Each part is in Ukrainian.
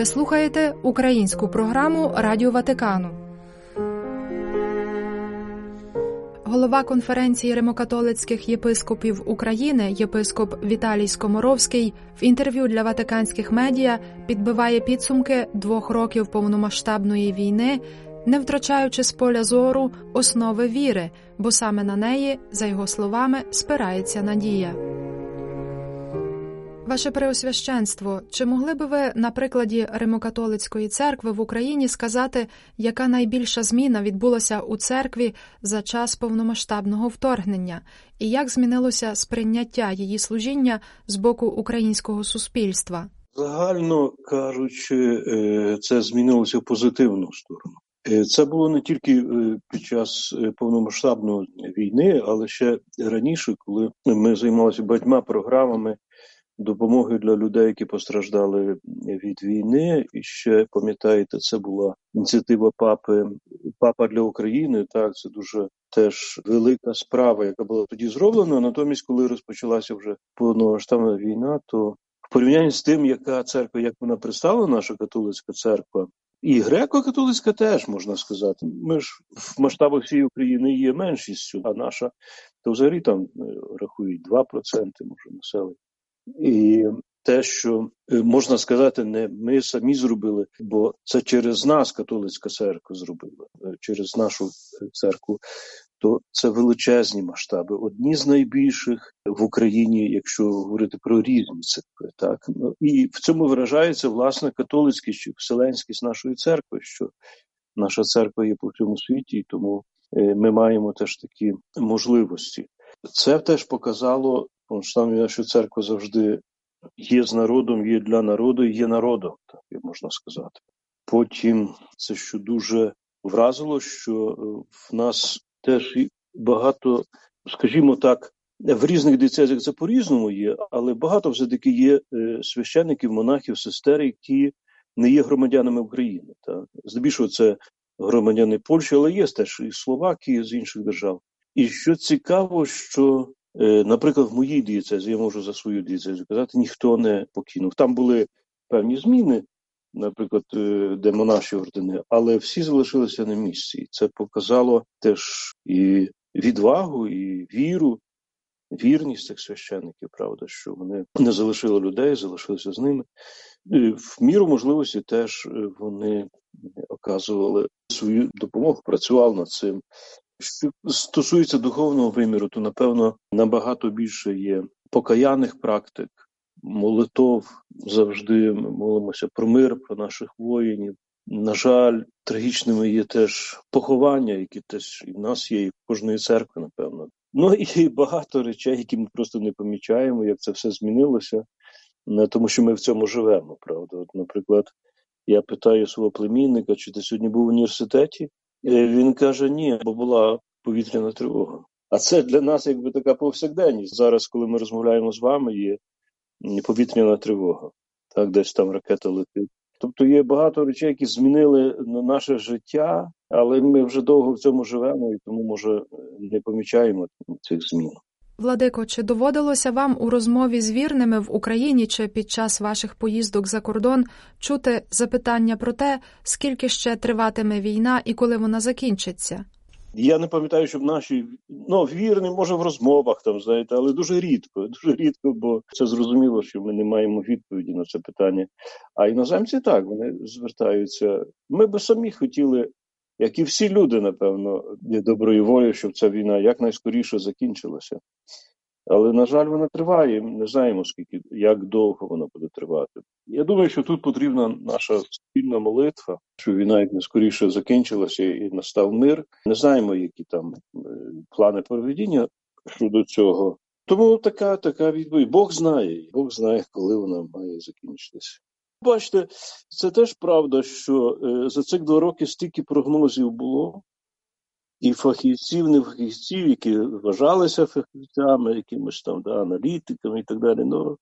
Ви слухаєте українську програму Радіо Ватикану. Голова конференції римокатолицьких єпископів України, єпископ Віталій Скоморовський, в інтерв'ю для ватиканських медіа підбиває підсумки двох років повномасштабної війни, не втрачаючи з поля зору основи віри, бо саме на неї, за його словами, спирається надія. Ваше Преосвященство, чи могли би ви на прикладі Римокатолицької церкви в Україні сказати, яка найбільша зміна відбулася у церкві за час повномасштабного вторгнення, і як змінилося сприйняття її служіння з боку українського суспільства? Загально кажучи, е, це змінилося в позитивну сторону. Е, це було не тільки е, під час повномасштабної війни, але ще раніше, коли ми займалися багатьма програмами допомоги для людей, які постраждали від війни. І ще пам'ятаєте, це була ініціатива папи Папа для України. Так, це дуже теж велика справа, яка була тоді зроблена. Натомість, коли розпочалася вже повномасштабна війна, то в порівнянні з тим, яка церква, як вона представлена, наша католицька церква. І греко-католицька теж можна сказати. Ми ж в масштабах всієї України є меншістю, а наша то взагалі там е, рахують 2% може населення. І те, що е, можна сказати, не ми самі зробили, бо це через нас католицька церква зробила, е, через нашу церкву, то це величезні масштаби. Одні з найбільших в Україні, якщо говорити про різні церкви. Так ну, і в цьому виражається власне католицькість чи вселенськість нашої церкви, що наша церква є по всьому світі, і тому е, ми маємо теж такі можливості. Це теж показало Помштам що церква завжди є з народом, є для народу є народом, так можна сказати. Потім це що дуже вразило, що е, в нас теж багато, скажімо так, в різних дієцезіях це по-різному є, але багато все-таки є е, священників, монахів, сестер, які не є громадянами України. Так? Здебільшого це громадяни Польщі, але є теж і Словакії з інших держав. І що цікаво, що наприклад, в моїй дієцезі, я можу за свою дієцезу казати, ніхто не покинув. Там були певні зміни, наприклад, е, де монаші ордени, але всі залишилися на місці. Це показало теж і відвагу, і віру, вірність цих священників, правда, що вони не залишили людей, залишилися з ними. І в міру можливості теж е, вони оказували свою допомогу, працювали над цим. Що стосується духовного виміру, то напевно набагато більше є покаяних практик, молитов завжди ми молимося про мир, про наших воїнів. На жаль, трагічними є теж поховання, які теж і в нас є, і в кожної церкви, напевно. Ну і багато речей, які ми просто не помічаємо, як це все змінилося, тому що ми в цьому живемо. Правда, От, наприклад, я питаю свого племінника, чи ти сьогодні був в університеті? Е, він каже: ні, бо була повітряна тривога. А це для нас якби така повсякденність. Зараз, коли ми розмовляємо з вами, є повітряна тривога. Так, десь там ракета летить. Тобто є багато речей, які змінили наше життя, але ми вже довго в цьому живемо і тому, може, не помічаємо цих змін. Владико, чи доводилося вам у розмові з вірними в Україні чи під час ваших поїздок за кордон чути запитання про те, скільки ще триватиме війна і коли вона закінчиться? Я не пам'ятаю, щоб наші ну вірні, може в розмовах там знаєте, але дуже рідко, дуже рідко, бо це зрозуміло, що ми не маємо відповіді на це питання. А іноземці так вони звертаються. Ми би самі хотіли, як і всі люди, напевно, є доброю волею, щоб ця війна якнайскоріше закінчилася. Але, на жаль, вона триває. Ми не знаємо, скільки як довго вона буде тривати. Я думаю, що тут потрібна наша спільна молитва, щоб війна як не закінчилася і настав мир. Не знаємо, які там е, плани проведення щодо цього. Тому така така відповідь. Бог знає, Бог знає, коли вона має закінчитися. Бачите, це теж правда, що е, за цих два роки стільки прогнозів було і фахівців, не фахівців, які вважалися фахівцями, якимись там да, аналітиками і так далі. Ну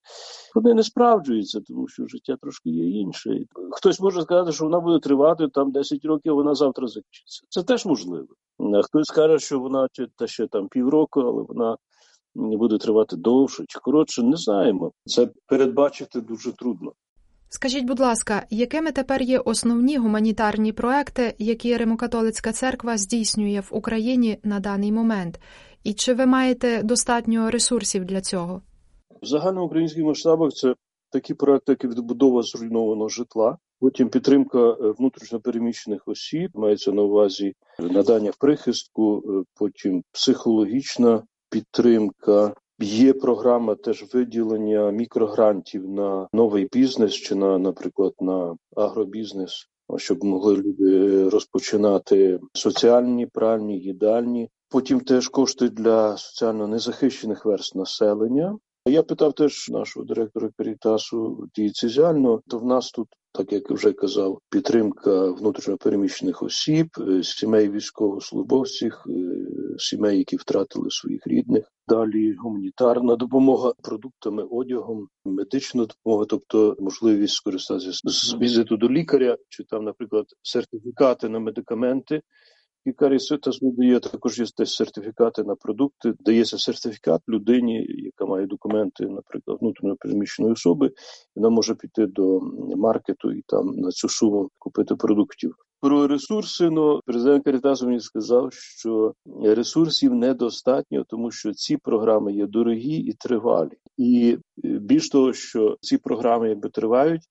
вони не справджуються, тому що життя трошки є інше. Хтось може сказати, що вона буде тривати там 10 років, вона завтра закінчиться. Це теж можливо. Хтось скаже, що вона та ще там півроку, але вона буде тривати довше чи коротше. Не знаємо. Це передбачити дуже трудно. Скажіть, будь ласка, якими тепер є основні гуманітарні проекти, які Римокатолицька церква здійснює в Україні на даний момент? І чи ви маєте достатньо ресурсів для цього? В загальноукраїнських масштабах це такі проекти, як відбудова зруйнованого житла, потім підтримка е, внутрішньопереміщених осіб, мається на увазі надання прихистку, е, потім психологічна підтримка. Є програма теж виділення мікрогрантів на новий бізнес чи на, наприклад, на агробізнес, щоб могли люди розпочинати соціальні пральні, їдальні. Потім теж кошти для соціально незахищених верст населення. Я питав теж нашого директора Карітасу дієцезіально, то в нас тут, так як вже казав, підтримка внутрішньопереміщених осіб, е, сімей військовослужбовців, е, сімей, які втратили своїх рідних. Далі гуманітарна допомога продуктами, одягом, медична допомога, тобто можливість скористатися з візиту до лікаря, чи там, наприклад, сертифікати на медикаменти. І Каріситас видає також є теж сертифікати на продукти. Дається сертифікат людині, яка має документи, наприклад, внутрішньо переміщеної особи. Вона може піти до маркету і там на цю суму купити продуктів. Про ресурси ну, президент Карітасу мені сказав, що ресурсів недостатньо, тому що ці програми є дорогі і тривалі. І більш того, що ці програми якби тривають,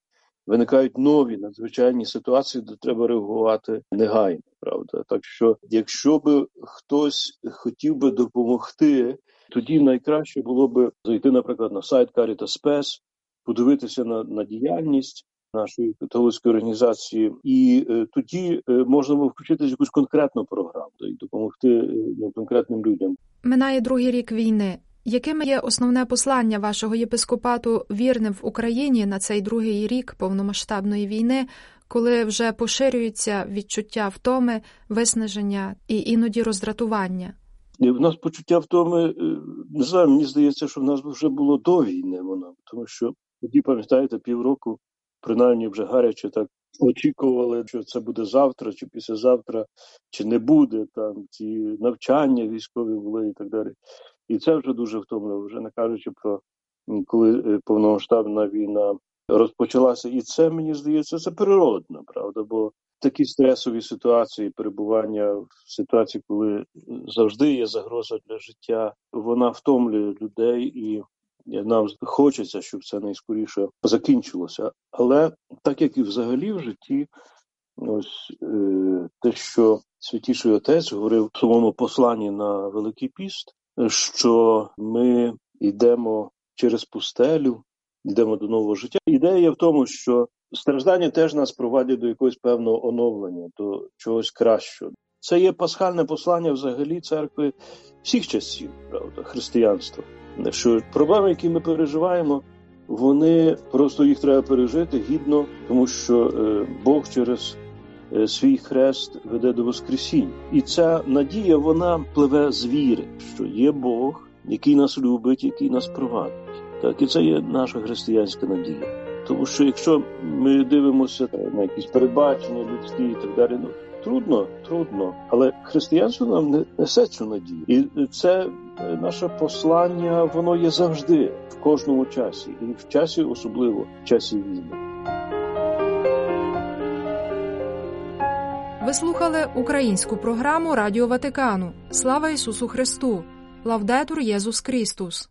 виникають нові надзвичайні ситуації, де треба реагувати негайно. Правда, так що, якщо би хтось хотів би допомогти, тоді найкраще було би зайти, наприклад, на сайт Caritas Spes, подивитися на, на діяльність. Нашої католицької організації, і е, тоді е, можна було включитися якусь конкретну програму і допомогти е, ну, конкретним людям. Минає другий рік війни. Яким є основне послання вашого єпископату вірним в Україні на цей другий рік повномасштабної війни, коли вже поширюється відчуття втоми, виснаження і іноді роздратування? В нас почуття втоми не знаю, мені здається, що в нас вже було до війни воно, тому що тоді, пам'ятаєте, півроку, принаймні вже гаряче так очікували, що це буде завтра, чи післязавтра, чи не буде там ці навчання військові були і так далі. І це вже дуже втомливо, вже не кажучи про коли е, повномасштабна війна розпочалася. І це мені здається, це природно, правда. Бо такі стресові ситуації, перебування в ситуації, коли завжди є загроза для життя, вона втомлює людей і. Нам хочеться, щоб це найскоріше закінчилося. Але так як і взагалі в житті, ось е, те, що святіший отець говорив в своєму посланні на Великий Піст, що ми йдемо через пустелю, йдемо до нового життя. Ідея в тому, що страждання теж нас провадять до якогось певного оновлення, до чогось кращого. Це є пасхальне послання взагалі церкви всіх часів, правда, християнства. Що проблеми, які ми переживаємо, вони просто їх треба пережити гідно, тому що е, Бог через свій хрест веде до Воскресіння. І ця надія вона пливе з віри, що є Бог, який нас любить, який нас провадить. Так, і це є наша християнська надія. Тому що якщо ми дивимося на якісь передбачення людські і так далі, ну трудно, трудно. Але християнство нам не несе цю надію, і це е, наше послання, воно є завжди в кожному часі, і в часі, особливо в часі війни. Ви слухали українську програму Радіо Ватикану. Слава Ісусу Христу! Лавдетур Єсус Крістус!